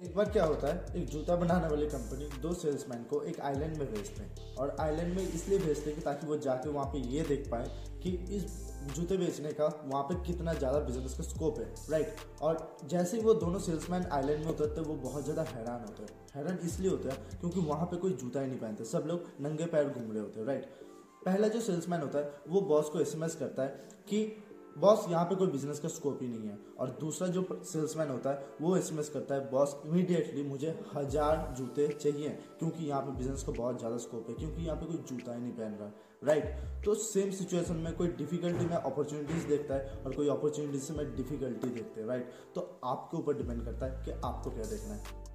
एक बार क्या होता है, एक जूता बनाने वाली कंपनी दो सेल्समैन को एक आइलैंड में भेजते हैं और आइलैंड में इसलिए भेजते हैं कि ताकि वो जाके वहाँ पे ये देख पाए कि इस जूते बेचने का वहाँ पे कितना ज़्यादा बिज़नेस का स्कोप है राइट और जैसे ही वो दोनों सेल्समैन आइलैंड में उतरते हैं, वो बहुत ज़्यादा हैरान होते हैं। हैरान इसलिए होता है क्योंकि वहाँ पर कोई जूता ही नहीं पहनते, सब लोग नंगे पैर घूम रहे होते हैं राइट पहला जो सेल्समैन होता है, वो बॉस को एसएमएस करता है कि बॉस, यहाँ पे कोई बिज़नेस का स्कोप ही नहीं है। और दूसरा जो सेल्समैन होता है, वो एसएमएस करता है, बॉस इमीडिएटली मुझे हज़ार जूते चाहिए, क्योंकि यहाँ पे बिज़नेस का बहुत ज़्यादा स्कोप है, क्योंकि यहाँ पे कोई जूता ही नहीं पहन रहा। राइट तो सेम सिचुएशन में कोई डिफिकल्टी में अपॉर्चुनिटीज़ देखता है, और कोई अपॉर्चुनिटीज़ में डिफिकल्टी देखते हैं राइट तो आपके ऊपर डिपेंड करता है कि आपको क्या देखना है।